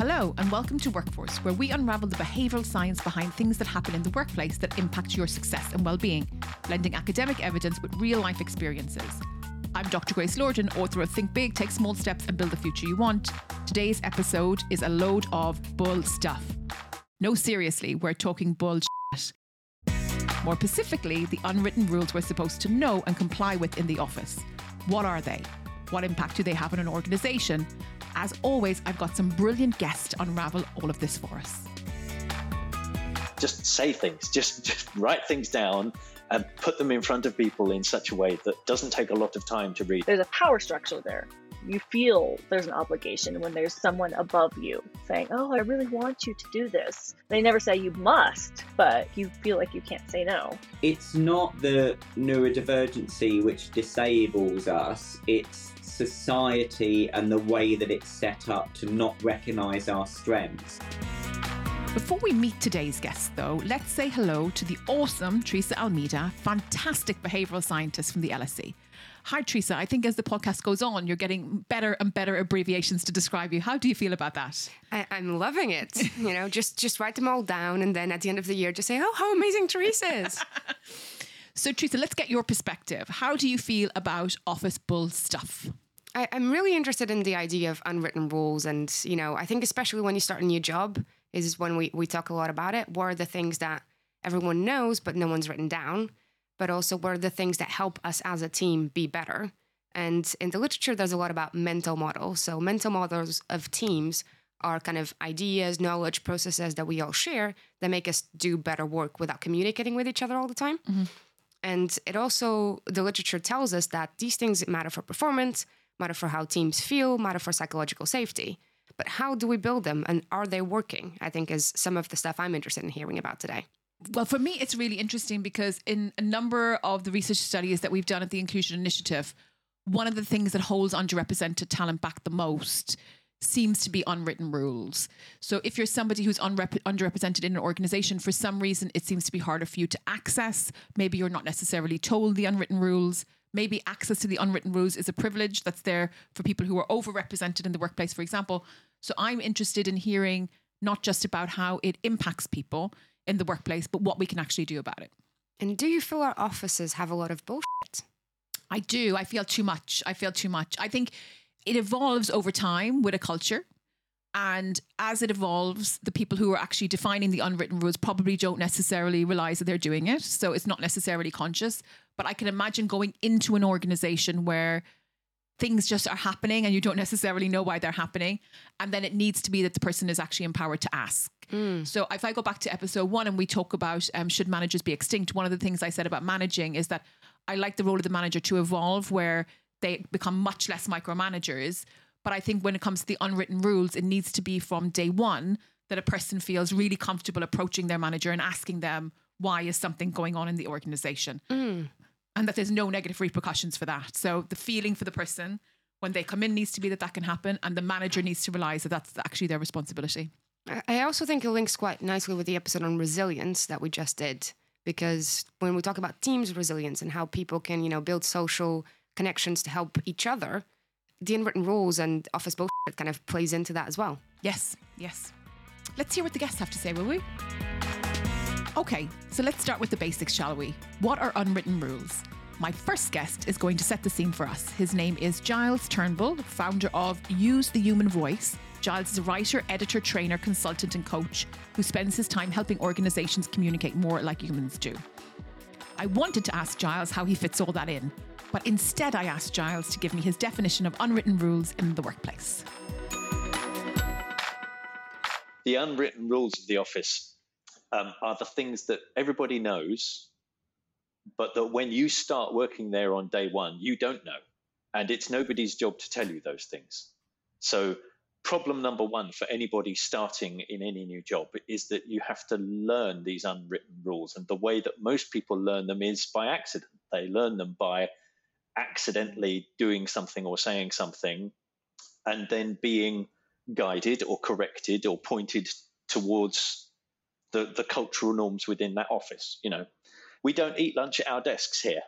Hello, and welcome to Workforce, where we unravel the behavioural science behind things that happen in the workplace that impact your success and well-being, blending academic evidence with real-life experiences. I'm Dr. Grace Lordan, author of Think Big, Take Small Steps, and Build the Future You Want. Today's episode is a load of bull stuff. No, seriously, we're talking bull shit. More specifically, the unwritten rules we're supposed to know and comply with in the office. What are they? What impact do they have on an organisation? As always, I've got some brilliant guests to unravel all of this for us. Just say things, just, just write things down and put them in front of people in such a way that doesn't take a lot of time to read. There's a power structure there. You feel there's an obligation when there's someone above you saying, Oh, I really want you to do this. They never say you must, but you feel like you can't say no. It's not the neurodivergency which disables us, it's society and the way that it's set up to not recognise our strengths. Before we meet today's guest, though, let's say hello to the awesome Teresa Almeida, fantastic behavioural scientist from the LSE. Hi, Teresa. I think as the podcast goes on, you're getting better and better abbreviations to describe you. How do you feel about that? I, am loving it. You know, just just write them all down, and then at the end of the year, just say, "Oh, how amazing Teresa is." so, Teresa, let's get your perspective. How do you feel about office bull stuff? I, I'm really interested in the idea of unwritten rules, and you know, I think especially when you start a new job, is when we we talk a lot about it. What are the things that everyone knows but no one's written down? But also, what are the things that help us as a team be better? And in the literature, there's a lot about mental models. So, mental models of teams are kind of ideas, knowledge, processes that we all share that make us do better work without communicating with each other all the time. Mm-hmm. And it also, the literature tells us that these things matter for performance, matter for how teams feel, matter for psychological safety. But how do we build them and are they working? I think is some of the stuff I'm interested in hearing about today. Well, for me, it's really interesting because in a number of the research studies that we've done at the Inclusion Initiative, one of the things that holds underrepresented talent back the most seems to be unwritten rules. So if you're somebody who's unrep- underrepresented in an organization, for some reason, it seems to be harder for you to access. Maybe you're not necessarily told the unwritten rules. Maybe access to the unwritten rules is a privilege that's there for people who are overrepresented in the workplace, for example. So I'm interested in hearing not just about how it impacts people in the workplace, but what we can actually do about it. And do you feel our offices have a lot of bullshit? I do. I feel too much. I feel too much. I think it evolves over time with a culture. And as it evolves, the people who are actually defining the unwritten rules probably don't necessarily realize that they're doing it. So it's not necessarily conscious. But I can imagine going into an organization where things just are happening and you don't necessarily know why they're happening. And then it needs to be that the person is actually empowered to ask. Mm. So if I go back to episode one and we talk about um, should managers be extinct, one of the things I said about managing is that I like the role of the manager to evolve where they become much less micromanagers but I think when it comes to the unwritten rules, it needs to be from day one that a person feels really comfortable approaching their manager and asking them why is something going on in the organization mm. And that there's no negative repercussions for that so the feeling for the person when they come in needs to be that that can happen and the manager needs to realize that that's actually their responsibility i also think it links quite nicely with the episode on resilience that we just did because when we talk about teams resilience and how people can you know build social connections to help each other the unwritten rules and office bullshit kind of plays into that as well. Yes, yes. Let's hear what the guests have to say, will we? Okay, so let's start with the basics, shall we? What are unwritten rules? My first guest is going to set the scene for us. His name is Giles Turnbull, founder of Use the Human Voice. Giles is a writer, editor, trainer, consultant, and coach who spends his time helping organizations communicate more like humans do. I wanted to ask Giles how he fits all that in, but instead I asked Giles to give me his definition of unwritten rules in the workplace. The unwritten rules of the office um, are the things that everybody knows, but that when you start working there on day one, you don't know. And it's nobody's job to tell you those things. So, problem number one for anybody starting in any new job is that you have to learn these unwritten rules. And the way that most people learn them is by accident. They learn them by accidentally doing something or saying something and then being guided or corrected or pointed towards the, the cultural norms within that office. You know, we don't eat lunch at our desks here.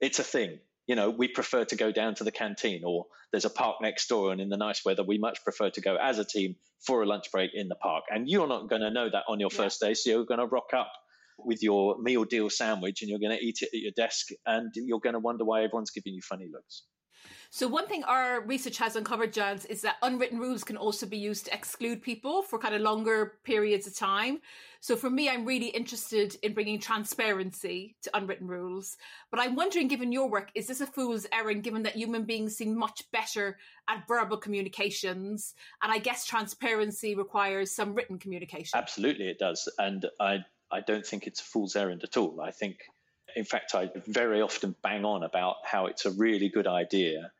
It's a thing. You know, we prefer to go down to the canteen, or there's a park next door, and in the nice weather, we much prefer to go as a team for a lunch break in the park. And you're not going to know that on your yeah. first day, so you're going to rock up with your meal deal sandwich and you're going to eat it at your desk, and you're going to wonder why everyone's giving you funny looks. So one thing our research has uncovered, Giles, is that unwritten rules can also be used to exclude people for kind of longer periods of time. So for me, I'm really interested in bringing transparency to unwritten rules. But I'm wondering, given your work, is this a fool's errand, given that human beings seem much better at verbal communications? And I guess transparency requires some written communication. Absolutely, it does. And I, I don't think it's a fool's errand at all. I think in fact, I very often bang on about how it's a really good idea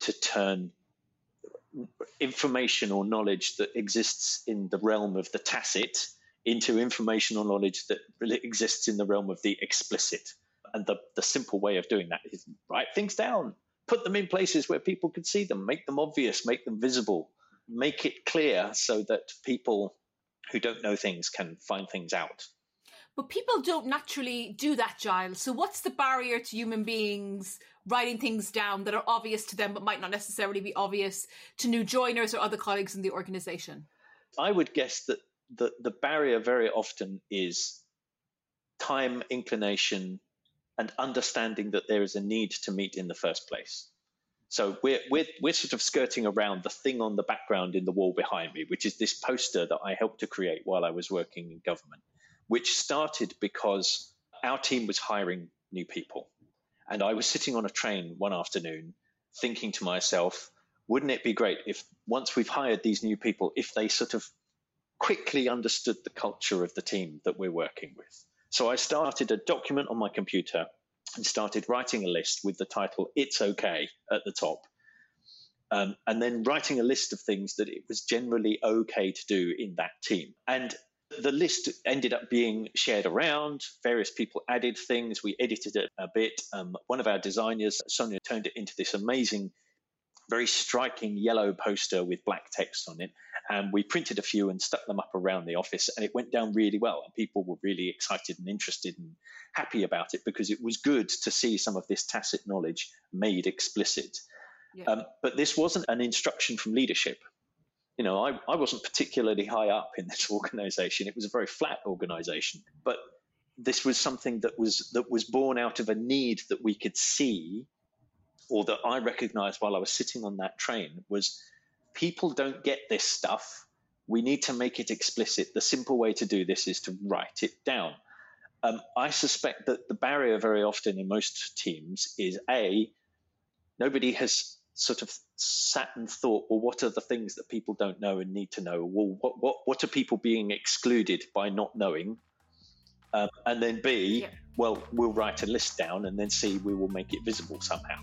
to turn information or knowledge that exists in the realm of the tacit into information or knowledge that really exists in the realm of the explicit. And the, the simple way of doing that is write things down, put them in places where people can see them, make them obvious, make them visible, make it clear so that people who don't know things can find things out. But people don't naturally do that, Giles. So what's the barrier to human beings writing things down that are obvious to them but might not necessarily be obvious to new joiners or other colleagues in the organization? I would guess that the, the barrier very often is time, inclination, and understanding that there is a need to meet in the first place. So we're, we're, we're sort of skirting around the thing on the background in the wall behind me, which is this poster that I helped to create while I was working in government which started because our team was hiring new people. And I was sitting on a train one afternoon thinking to myself, wouldn't it be great if once we've hired these new people, if they sort of quickly understood the culture of the team that we're working with? So I started a document on my computer and started writing a list with the title It's Okay at the top. Um, and then writing a list of things that it was generally okay to do in that team. And the list ended up being shared around. Various people added things. We edited it a bit. Um, one of our designers, Sonia, turned it into this amazing, very striking yellow poster with black text on it. And we printed a few and stuck them up around the office, and it went down really well. And people were really excited and interested and happy about it because it was good to see some of this tacit knowledge made explicit. Yeah. Um, but this wasn't an instruction from leadership you know, I, I wasn't particularly high up in this organization. It was a very flat organization, but this was something that was that was born out of a need that we could see or that I recognized while I was sitting on that train was people don't get this stuff. We need to make it explicit. The simple way to do this is to write it down. Um, I suspect that the barrier very often in most teams is A, nobody has sort of sat and thought, well, what are the things that people don't know and need to know? Well, what what what are people being excluded by not knowing? Um, and then B, yeah. well, we'll write a list down, and then C, we will make it visible somehow.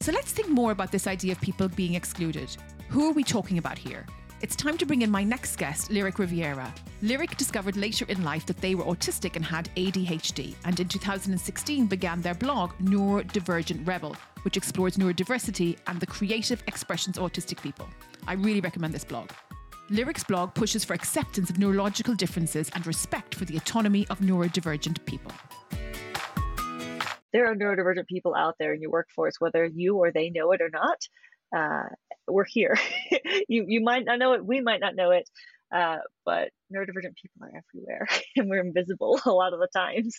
So let's think more about this idea of people being excluded. Who are we talking about here? It's time to bring in my next guest, Lyric Rivera. Lyric discovered later in life that they were autistic and had ADHD, and in 2016 began their blog, Neurodivergent Rebel, which explores neurodiversity and the creative expressions of autistic people. I really recommend this blog. Lyric's blog pushes for acceptance of neurological differences and respect for the autonomy of neurodivergent people. There are neurodivergent people out there in your workforce, whether you or they know it or not. Uh, we're here. you you might not know it, we might not know it, uh, but neurodivergent people are everywhere, and we're invisible a lot of the times.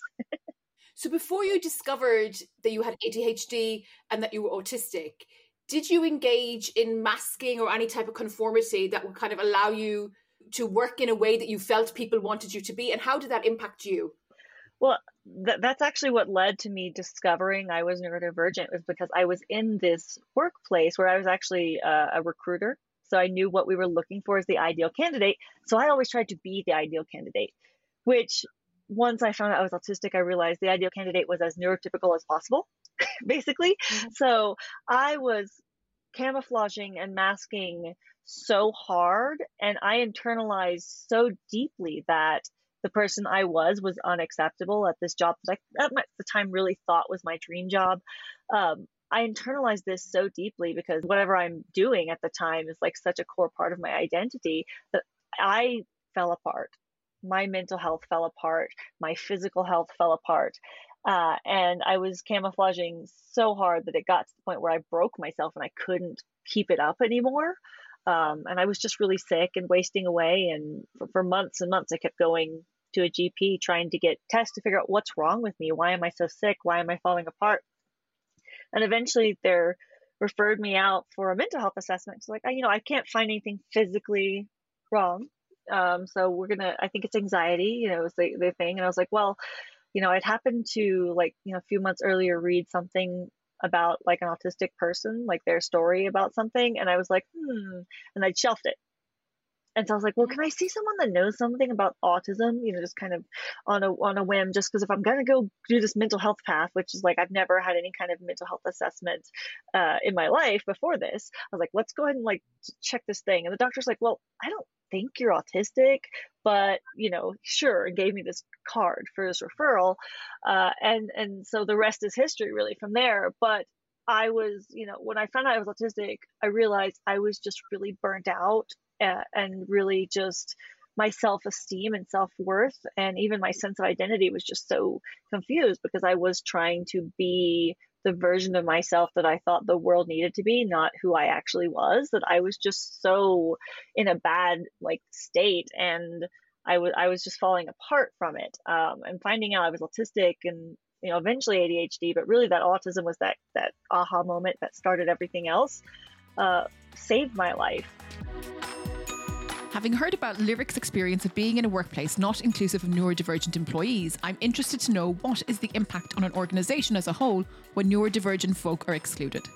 So before you discovered that you had ADHD and that you were autistic, did you engage in masking or any type of conformity that would kind of allow you to work in a way that you felt people wanted you to be? And how did that impact you? Well, th- that's actually what led to me discovering I was neurodivergent was because I was in this workplace where I was actually uh, a recruiter. So I knew what we were looking for as the ideal candidate. So I always tried to be the ideal candidate, which once I found out I was autistic, I realized the ideal candidate was as neurotypical as possible, basically. Mm-hmm. So I was camouflaging and masking so hard, and I internalized so deeply that the person I was was unacceptable at this job that I, at the time, really thought was my dream job. Um, I internalized this so deeply because whatever I'm doing at the time is like such a core part of my identity that I fell apart my mental health fell apart, my physical health fell apart. Uh, and I was camouflaging so hard that it got to the point where I broke myself and I couldn't keep it up anymore. Um, and I was just really sick and wasting away. And for, for months and months, I kept going to a GP trying to get tests to figure out what's wrong with me. Why am I so sick? Why am I falling apart? And eventually, they're referred me out for a mental health assessment. It's like, you know, I can't find anything physically wrong. Um, so we're gonna. I think it's anxiety. You know, is the the thing. And I was like, well, you know, I'd happened to like you know a few months earlier read something about like an autistic person, like their story about something, and I was like, hmm, and I'd shelved it. And so I was like, well, can I see someone that knows something about autism? You know, just kind of on a on a whim, just because if I'm gonna go do this mental health path, which is like I've never had any kind of mental health assessment uh, in my life before this, I was like, let's go ahead and like check this thing. And the doctor's like, well, I don't think you're autistic, but you know, sure, and gave me this card for this referral, uh, and and so the rest is history really from there. But I was, you know, when I found out I was autistic, I realized I was just really burnt out and really just my self esteem and self worth and even my sense of identity was just so confused because I was trying to be the version of myself that I thought the world needed to be, not who I actually was. That I was just so in a bad like state and I was I was just falling apart from it. Um, and finding out I was autistic and you know eventually ADHD, but really that autism was that that aha moment that started everything else. Uh, saved my life. Having heard about Lyric's experience of being in a workplace not inclusive of neurodivergent employees, I'm interested to know what is the impact on an organisation as a whole when neurodivergent folk are excluded.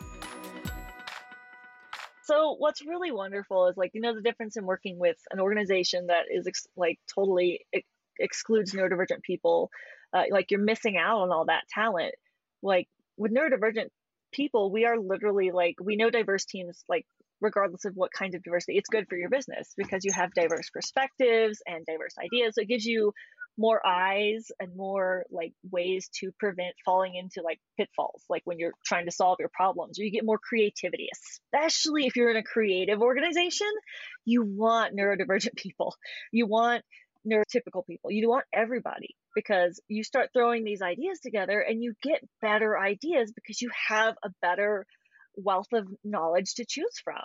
So what's really wonderful is like you know the difference in working with an organization that is ex- like totally ex- excludes neurodivergent people, uh, like you're missing out on all that talent. Like with neurodivergent people, we are literally like we know diverse teams like regardless of what kind of diversity. It's good for your business because you have diverse perspectives and diverse ideas. So it gives you more eyes and more like ways to prevent falling into like pitfalls like when you're trying to solve your problems or you get more creativity especially if you're in a creative organization you want neurodivergent people you want neurotypical people you want everybody because you start throwing these ideas together and you get better ideas because you have a better wealth of knowledge to choose from.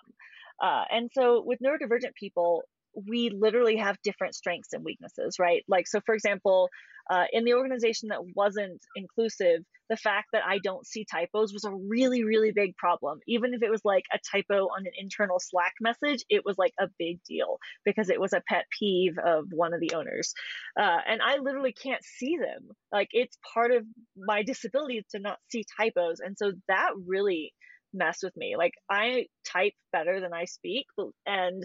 Uh, and so with neurodivergent people, we literally have different strengths and weaknesses, right? Like, so for example, uh, in the organization that wasn't inclusive, the fact that I don't see typos was a really, really big problem. Even if it was like a typo on an internal Slack message, it was like a big deal because it was a pet peeve of one of the owners. Uh, and I literally can't see them. Like, it's part of my disability to not see typos. And so that really mess with me. Like I type better than I speak, and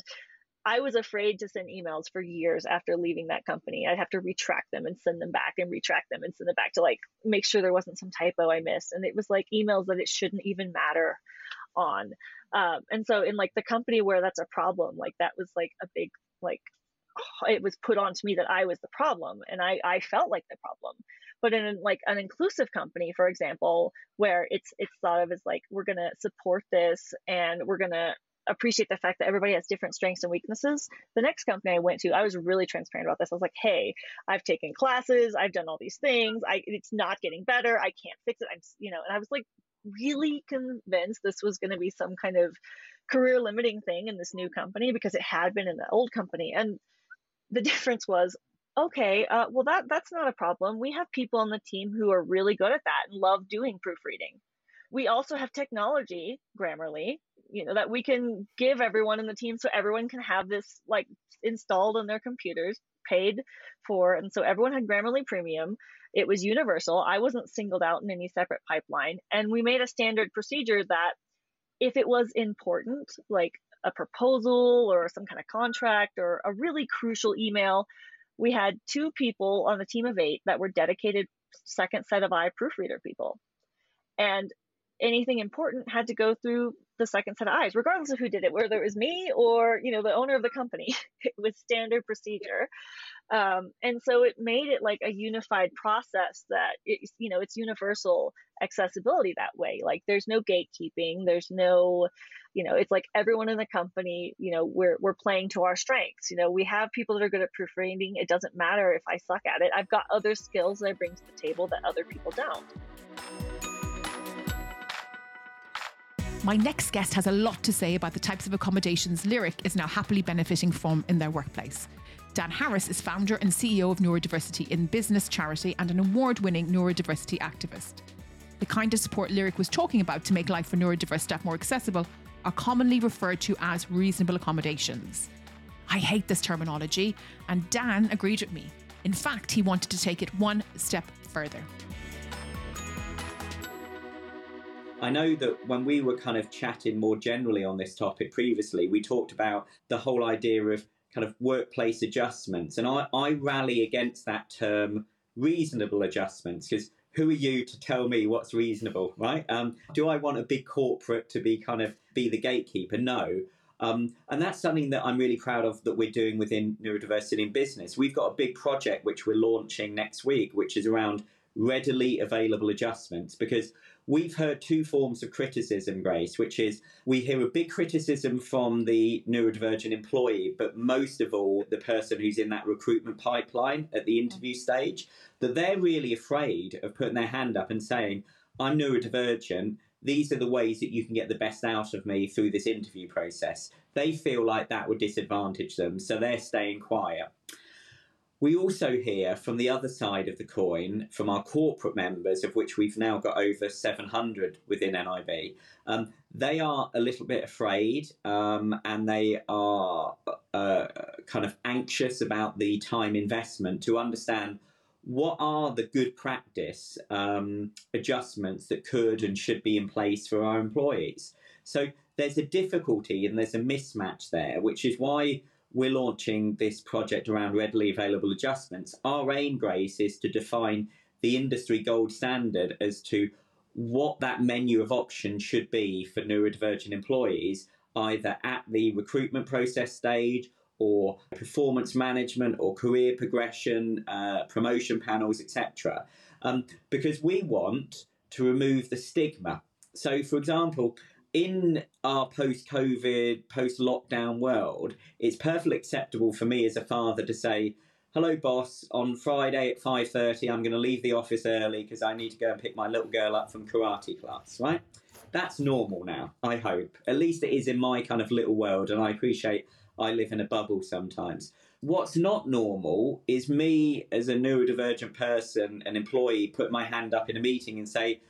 I was afraid to send emails for years after leaving that company. I'd have to retract them and send them back and retract them and send them back to like make sure there wasn't some typo I missed. And it was like emails that it shouldn't even matter on. Um, and so in like the company where that's a problem, like that was like a big like it was put on to me that I was the problem and I, I felt like the problem. But in like an inclusive company, for example, where it's it's thought of as like we're gonna support this and we're gonna appreciate the fact that everybody has different strengths and weaknesses. The next company I went to, I was really transparent about this. I was like, "Hey, I've taken classes, I've done all these things. I it's not getting better. I can't fix it. I'm, you know." And I was like really convinced this was going to be some kind of career limiting thing in this new company because it had been in the old company. And the difference was okay uh, well that that's not a problem. We have people on the team who are really good at that and love doing proofreading. We also have technology grammarly you know that we can give everyone in the team so everyone can have this like installed on their computers paid for and so everyone had grammarly premium. It was universal. I wasn't singled out in any separate pipeline. And we made a standard procedure that if it was important like a proposal or some kind of contract or a really crucial email, we had two people on the team of eight that were dedicated second set of eye proofreader people. And anything important had to go through the second set of eyes, regardless of who did it, whether it was me or you know the owner of the company. it was standard procedure, um, and so it made it like a unified process that it, you know it's universal accessibility that way. Like there's no gatekeeping, there's no you know it's like everyone in the company you know we're we're playing to our strengths you know we have people that are good at proofreading it doesn't matter if i suck at it i've got other skills that i bring to the table that other people don't My next guest has a lot to say about the types of accommodations Lyric is now happily benefiting from in their workplace. Dan Harris is founder and CEO of Neurodiversity in Business Charity and an award winning neurodiversity activist. The kind of support Lyric was talking about to make life for neurodiverse staff more accessible are commonly referred to as reasonable accommodations. I hate this terminology, and Dan agreed with me. In fact, he wanted to take it one step further. I know that when we were kind of chatting more generally on this topic previously, we talked about the whole idea of kind of workplace adjustments. And I, I rally against that term reasonable adjustments because who are you to tell me what's reasonable, right? Um, do I want a big corporate to be kind of be the gatekeeper? No. Um, and that's something that I'm really proud of that we're doing within neurodiversity in business. We've got a big project which we're launching next week, which is around readily available adjustments because we've heard two forms of criticism, Grace, which is we hear a big criticism from the neurodivergent employee, but most of all, the person who's in that recruitment pipeline at the interview mm. stage, that they're really afraid of putting their hand up and saying, I'm neurodivergent. These are the ways that you can get the best out of me through this interview process. They feel like that would disadvantage them, so they're staying quiet. We also hear from the other side of the coin, from our corporate members, of which we've now got over 700 within NIB. Um, they are a little bit afraid um, and they are uh, kind of anxious about the time investment to understand what are the good practice um, adjustments that could and should be in place for our employees. So there's a difficulty and there's a mismatch there, which is why we're launching this project around readily available adjustments. Our aim, Grace, is to define the industry gold standard as to what that menu of options should be for neurodivergent employees, either at the recruitment process stage or performance management or career progression, uh, promotion panels, etc. Um, because we want to remove the stigma. So, for example, in our post COVID, post lockdown world, it's perfectly acceptable for me as a father to say, hello boss. On friday at 5.30 i'm going to leave the office early because i need to go and pick my little girl up from karate class right? That's normal now i hope. At least it is in my kind of little world and i appreciate i live in a bubble sometimes. What's not normal is me as a neurodivergent person an employee put my hand up in a meeting and say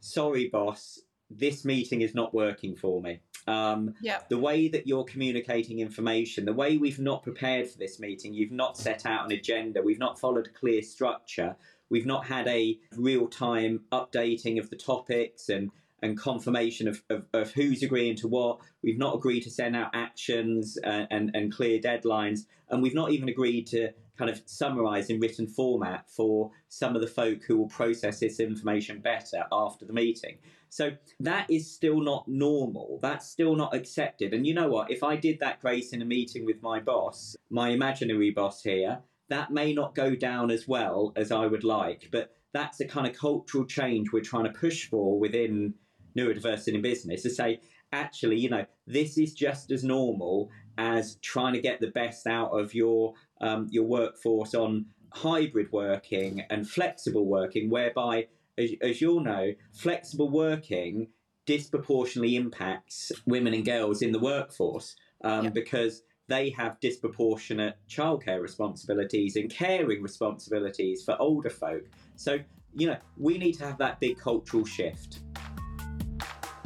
sorry boss this meeting is not working for me. Um, yeah. The way that you're communicating information, the way we've not prepared for this meeting, you've not set out an agenda, we've not followed clear structure, we've not had a real time updating of the topics and and confirmation of, of, of, who's agreeing to what. We've not agreed to send out actions and, and, and clear deadlines. And we've not even agreed to kind of summarize in written format for some of the folk who will process this information better after the meeting. So that is still not normal. That's still not accepted. And you know what? If I did that, Grace, in a meeting with my boss, my imaginary boss here, that may not go down as well as I would like. But that's the kind of cultural change we're trying to push for within neurodiversity in business to say, actually, you know, this is just as normal as trying to get the best out of your um, your workforce on hybrid working and flexible working, whereby as, as you'll know, flexible working disproportionately impacts women and girls in the workforce um, yep. because they have disproportionate childcare responsibilities and caring responsibilities for older folk. So, you know, we need to have that big cultural shift.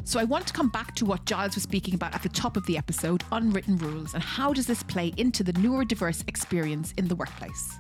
So I want to come back to what Giles was speaking about at the top of the episode unwritten rules and how does this play into the neurodiverse experience in the workplace?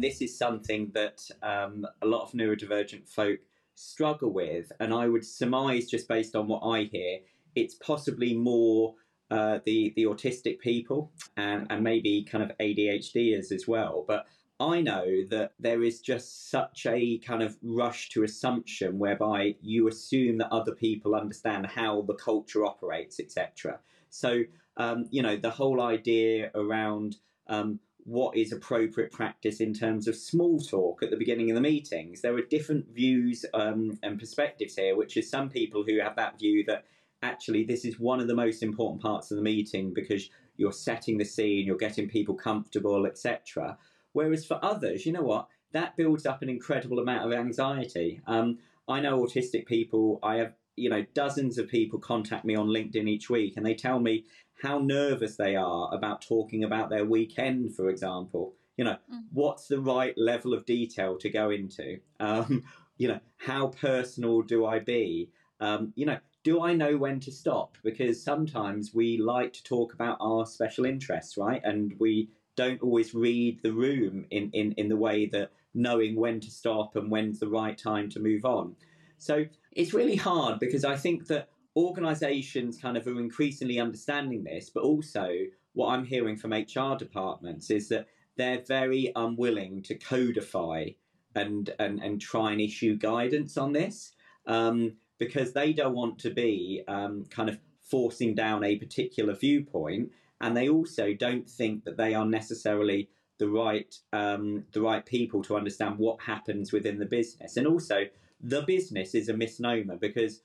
And this is something that um, a lot of neurodivergent folk struggle with. And I would surmise, just based on what I hear, it's possibly more uh, the the autistic people and, and maybe kind of ADHDers as well. But I know that there is just such a kind of rush to assumption whereby you assume that other people understand how the culture operates, etc. So, um, you know, the whole idea around um, what is appropriate practice in terms of small talk at the beginning of the meetings. There are different views um, and perspectives here, which is some people who have that view that actually this is one of the most important parts of the meeting because you're setting the scene, you're getting people comfortable, etc. Whereas for others, you know what, that builds up an incredible amount of anxiety. Um, I know autistic people. I have you know dozens of people contact me on LinkedIn each week, and they tell me how nervous they are about talking about their weekend, for example. You know, mm. what's the right level of detail to go into? Um, you know, how personal do I be? Um, you know, do I know when to stop? Because sometimes we like to talk about our special interests, right? And we don't always read the room in, in, in the way that knowing when to stop and when's the right time to move on. So it's really hard because I think that organizations kind of are increasingly understanding this, but also what I'm hearing from HR departments is that they're very unwilling to codify and and, and try and issue guidance on this um, because they don't want to be um, kind of forcing down a particular viewpoint, and they also don't think that they are necessarily the right um, the right people to understand what happens within the business, and also the business is a misnomer because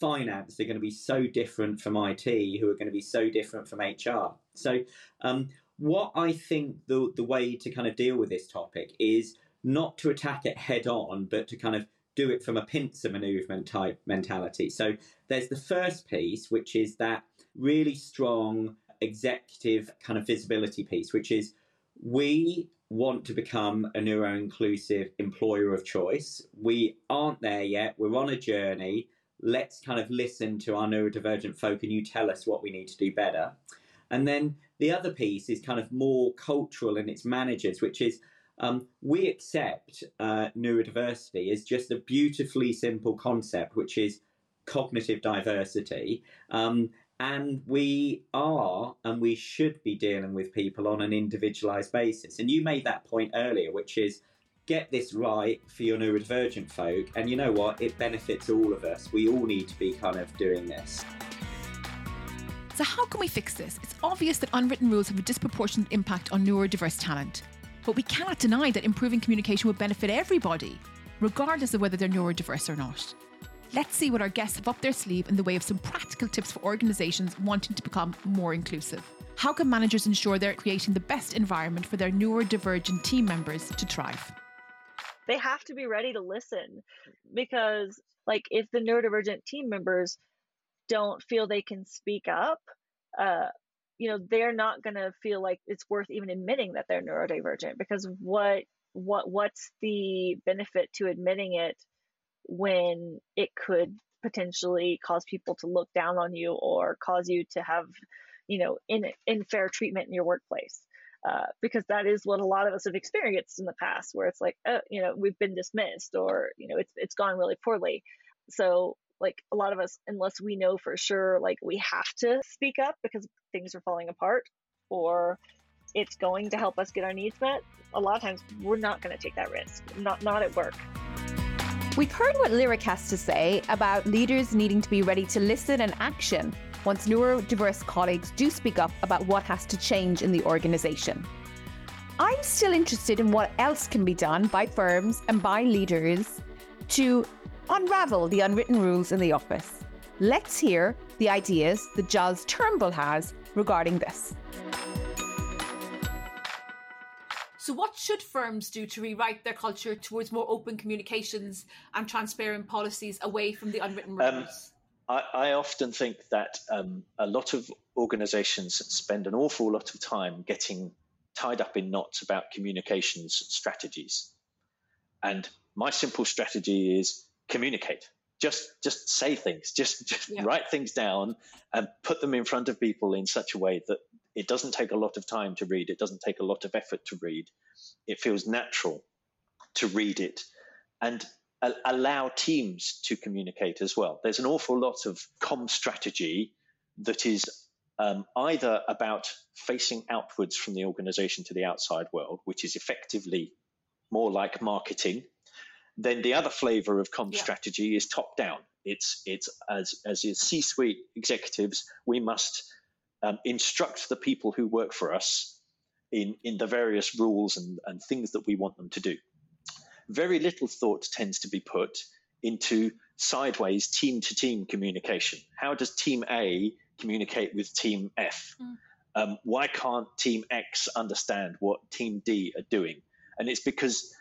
finance are going to be so different from IT, who are going to be so different from HR. So, um, what I think the the way to kind of deal with this topic is not to attack it head on, but to kind of do it from a pincer movement type mentality. So, there's the first piece, which is that really strong executive kind of visibility piece, which is we want to become a neuro inclusive employer of choice. We aren't there yet. We're on a journey let's kind of listen to our neurodivergent folk and you tell us what we need to do better. And then the other piece is kind of more cultural in its managers, which is um, we accept uh, neurodiversity as just a beautifully simple concept, which is cognitive diversity. Um, and we are and we should be dealing with people on an individualized basis. And you made that point earlier, which is get this right for your neurodivergent folk. And you know what? It benefits all of us. We all need to be kind of doing this. So, how can we fix this? It's obvious that unwritten rules have a disproportionate impact on neurodiverse talent. But we cannot deny that improving communication would benefit everybody, regardless of whether they're neurodiverse or not. Let's see what our guests have up their sleeve in the way of some practical tips for organisations wanting to become more inclusive. How can managers ensure they're creating the best environment for their neurodivergent team members to thrive? They have to be ready to listen because like if the neurodivergent team members don't feel they can speak up uh you know they're not going to feel like it's worth even admitting that they're neurodivergent because what what what's the benefit to admitting it when it could potentially cause people to look down on you or cause you to have you know in unfair treatment in your workplace uh, because that is what a lot of us have experienced in the past, where it's like, oh, you know, we've been dismissed or you know, it's it's gone really poorly. So like a lot of us, unless we know for sure, like we have to speak up because things are falling apart, or it's going to help us get our needs met. A lot of times, we're not going to take that risk. Not not at work. We've heard what Lyric has to say about leaders needing to be ready to listen and action once neurodiverse colleagues do speak up about what has to change in the organisation. I'm still interested in what else can be done by firms and by leaders to unravel the unwritten rules in the office. Let's hear the ideas that Giles Turnbull has regarding this. So, what should firms do to rewrite their culture towards more open communications and transparent policies away from the unwritten um, rules? Um, I, I often think that um, a lot of organizations spend an awful lot of time getting tied up in knots about communications strategies. And my simple strategy is communicate. Just just say things. Just just yeah. write things down and put them in front of people in such a way that it doesn't take a lot of time to read. It doesn't take a lot of effort to read. It feels natural to read it. And allow teams to communicate as well. There's an awful lot of com strategy that is um, either about facing outwards from the organization to the outside world, which is effectively more like marketing. Then the other flavor of com yeah. strategy is top down. It's it's as as C-suite executives, we must um, instruct the people who work for us in in the various rules and, and things that we want them to do very little thought tends to be put into sideways team to team communication. How does team A communicate with team F? Mm. Um, why can't team X understand what team D are doing? And it's because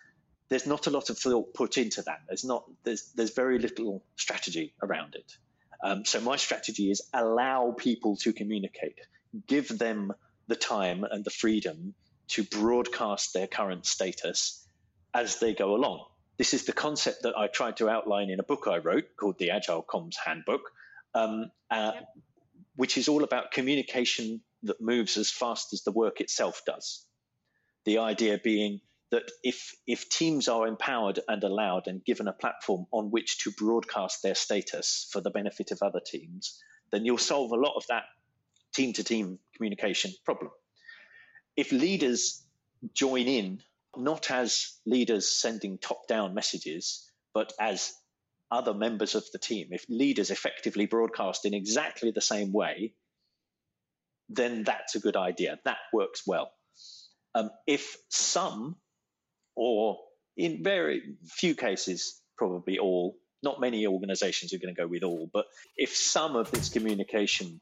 there's not a lot of thought put into that. There's not there's there's very little strategy around it. Um, so my strategy is allow people to communicate, give them the time and the freedom to broadcast their current status as they go along. This is the concept that I tried to outline in a book I wrote called the Agile Comms Handbook, um, uh, yep. which is all about communication that moves as fast as the work itself does. The idea being that if if teams are empowered and allowed and given a platform on which to broadcast their status for the benefit of other teams, then you'll solve a lot of that team to team communication problem. If leaders join in, not as leaders sending top down messages, but as other members of the team, if leaders effectively broadcast in exactly the same way, then that's a good idea. That works well. Um, if some or in very few cases, probably all. Not many organizations are going to go with all, but if some of this communication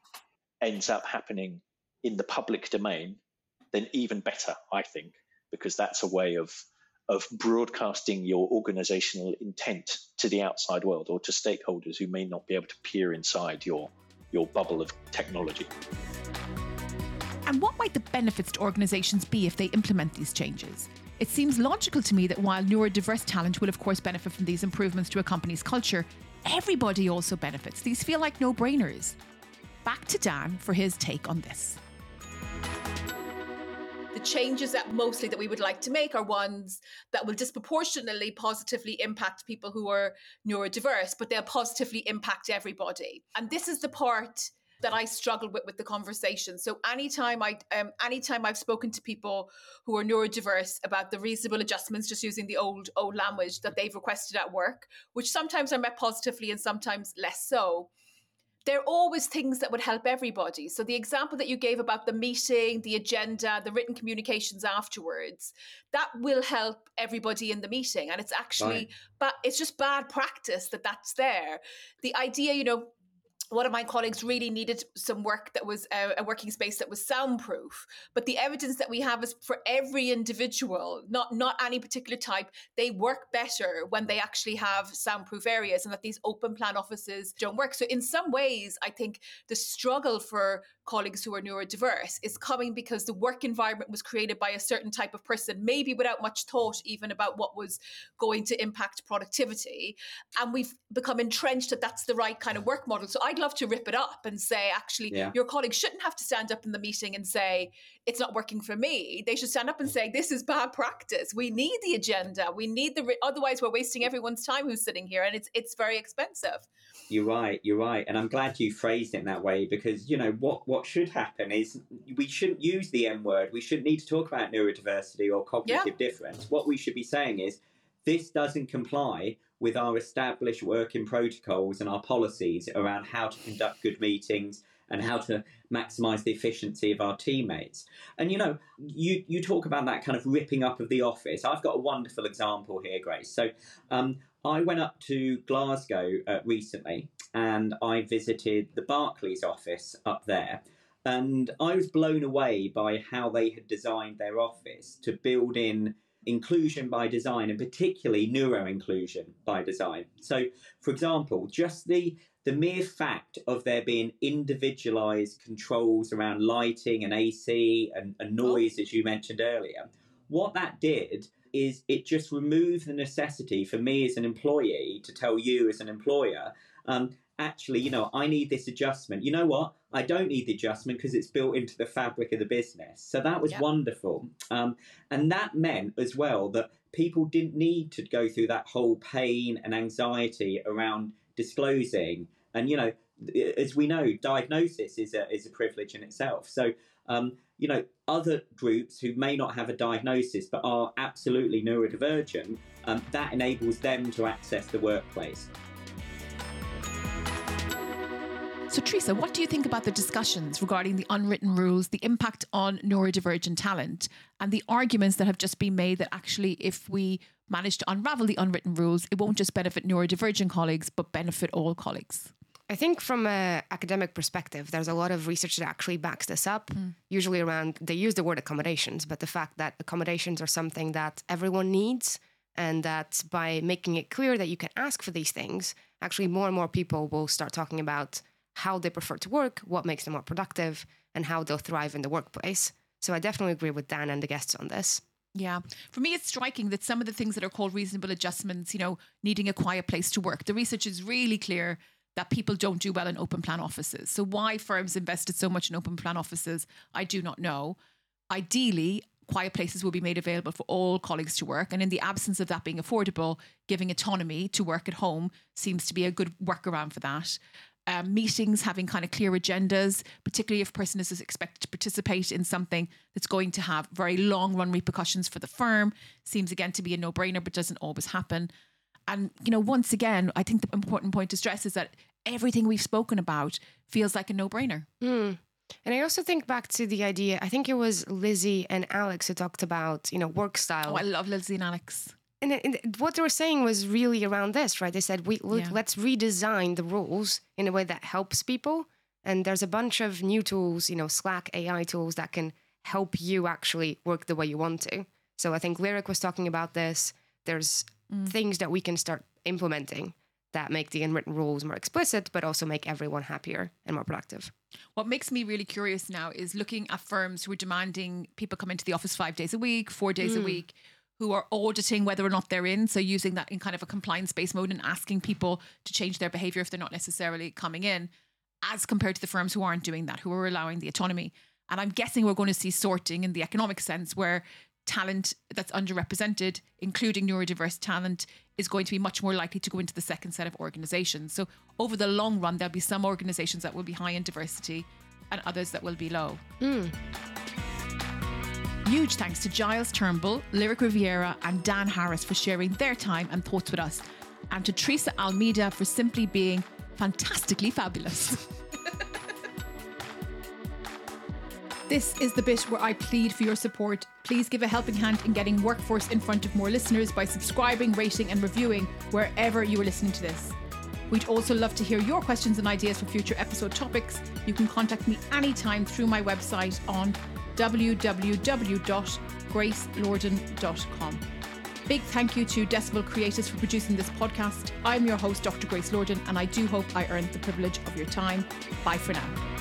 ends up happening in the public domain, then even better, I think, because that's a way of of broadcasting your organizational intent to the outside world or to stakeholders who may not be able to peer inside your your bubble of technology. And what might the benefits to organizations be if they implement these changes? It seems logical to me that while neurodiverse talent will, of course, benefit from these improvements to a company's culture, everybody also benefits. These feel like no brainers. Back to Dan for his take on this. The changes that mostly that we would like to make are ones that will disproportionately positively impact people who are neurodiverse, but they'll positively impact everybody. And this is the part that I struggle with with the conversation. So anytime I um, anytime I've spoken to people who are neurodiverse about the reasonable adjustments, just using the old old language that they've requested at work, which sometimes are met positively and sometimes less so. They're always things that would help everybody. So the example that you gave about the meeting, the agenda, the written communications afterwards, that will help everybody in the meeting. And it's actually, but it's just bad practice that that's there. The idea, you know, one of my colleagues really needed some work that was a, a, working space that was soundproof but the evidence that we have is for every individual not not any particular type they work better when they actually have soundproof areas and that these open plan offices don't work. So in some ways i think the struggle for colleagues who are neurodiverse. Is coming because the work environment was created by a certain type of person maybe without much thought even about what was going to impact productivity. And we've become entrenched that that's the right kind of work model. So I'd love to rip it up and say, actually, yeah. your colleagues shouldn't have to stand up in the meeting and say, it's not working for me. They should stand up and say, this is bad practice. We need the agenda. We need the, re- otherwise we're wasting everyone's time who's sitting here and it's, it's very expensive. You're right. You're right. And I'm glad you phrased it in that way because, you know, what, what should happen is we shouldn't use the M word. We shouldn't need to talk about neurodiversity or cognitive yeah. difference. What we should be saying is this doesn't comply with our established working protocols and our policies around how to conduct good meetings and how to maximize the efficiency of our teammates. And you know, you you talk about that kind of ripping up of the office. I've got a wonderful example here, Grace. So um, I went up to Glasgow uh, recently and I visited the Barclays office up there. And I was blown away by how they had designed their office to build in inclusion by design and particularly neuro inclusion by design. So, for example, just the the mere fact of there being individualized controls around lighting and AC and, and oh. noise, as you mentioned earlier, what that did is it just removed the necessity for me as an employee to tell you as an employer, um, actually, you know, I need this adjustment. You know what? I don't need the adjustment because it's built into the fabric of the business. So that was yep. wonderful. Um, and that meant as well that people didn't need to go through that whole pain and anxiety around disclosing. And, you know, as we know, diagnosis is a, is a privilege in itself. So, um, you know, other groups who may not have a diagnosis but are absolutely neurodivergent, um, that enables them to access the workplace. So, Teresa, what do you think about the discussions regarding the unwritten rules, the impact on neurodivergent talent, and the arguments that have just been made that actually, if we manage to unravel the unwritten rules, it won't just benefit neurodivergent colleagues, but benefit all colleagues. I think from an academic perspective, there's a lot of research that actually backs this up. Mm. Usually around, they use the word accommodations, but the fact that accommodations are something that everyone needs, and that by making it clear that you can ask for these things, actually more and more people will start talking about how they prefer to work, what makes them more productive, and how they'll thrive in the workplace. So I definitely agree with Dan and the guests on this. Yeah. For me, it's striking that some of the things that are called reasonable adjustments, you know, needing a quiet place to work, the research is really clear that people don't do well in open plan offices. So, why firms invested so much in open plan offices, I do not know. Ideally, quiet places will be made available for all colleagues to work. And in the absence of that being affordable, giving autonomy to work at home seems to be a good workaround for that. Um, meetings having kind of clear agendas, particularly if a person is expected to participate in something that's going to have very long run repercussions for the firm, seems again to be a no brainer, but doesn't always happen. And, you know, once again, I think the important point to stress is that everything we've spoken about feels like a no brainer. Mm. And I also think back to the idea, I think it was Lizzie and Alex who talked about, you know, work style. Oh, I love Lizzie and Alex. And, and what they were saying was really around this, right? They said, we look, Yeah. let's redesign the rules in a way that helps people. And there's a bunch of new tools, you know, Slack AI tools that can help you actually work the way you want to. So I think Lyric was talking about this. There's mm. things that we can start implementing that make the unwritten rules more explicit, but also make everyone happier and more productive. What makes me really curious now is looking at firms who are demanding people come into the office five days a week, four days a mm. week, who are auditing whether or not they're in. So using that in kind of a compliance based mode and asking people to change their behavior if they're not necessarily coming in, as compared to the firms who aren't doing that, who are allowing the autonomy. And I'm guessing we're going to see sorting in the economic sense where talent that's underrepresented, including neurodiverse talent, is going to be much more likely to go into the second set of organizations. So over the long run, there'll be some organizations that will be high in diversity and others that will be low. Hmm. Huge thanks to Giles Turnbull, Lyric Rivera, and Dan Harris for sharing their time and thoughts with us, and to Teresa Almeida for simply being fantastically fabulous. This is the bit where I plead for your support. Please give a helping hand in getting Workforce in front of more listeners by subscribing, rating, and reviewing wherever you are listening to this. We'd also love to hear your questions and ideas for future episode topics. You can contact me anytime through my website on www.gracelordan.com. Big thank you to Decimal Creatives for producing this podcast. I'm your host, Dr. Grace Lordan, and I do hope I earned the privilege of your time. Bye for now.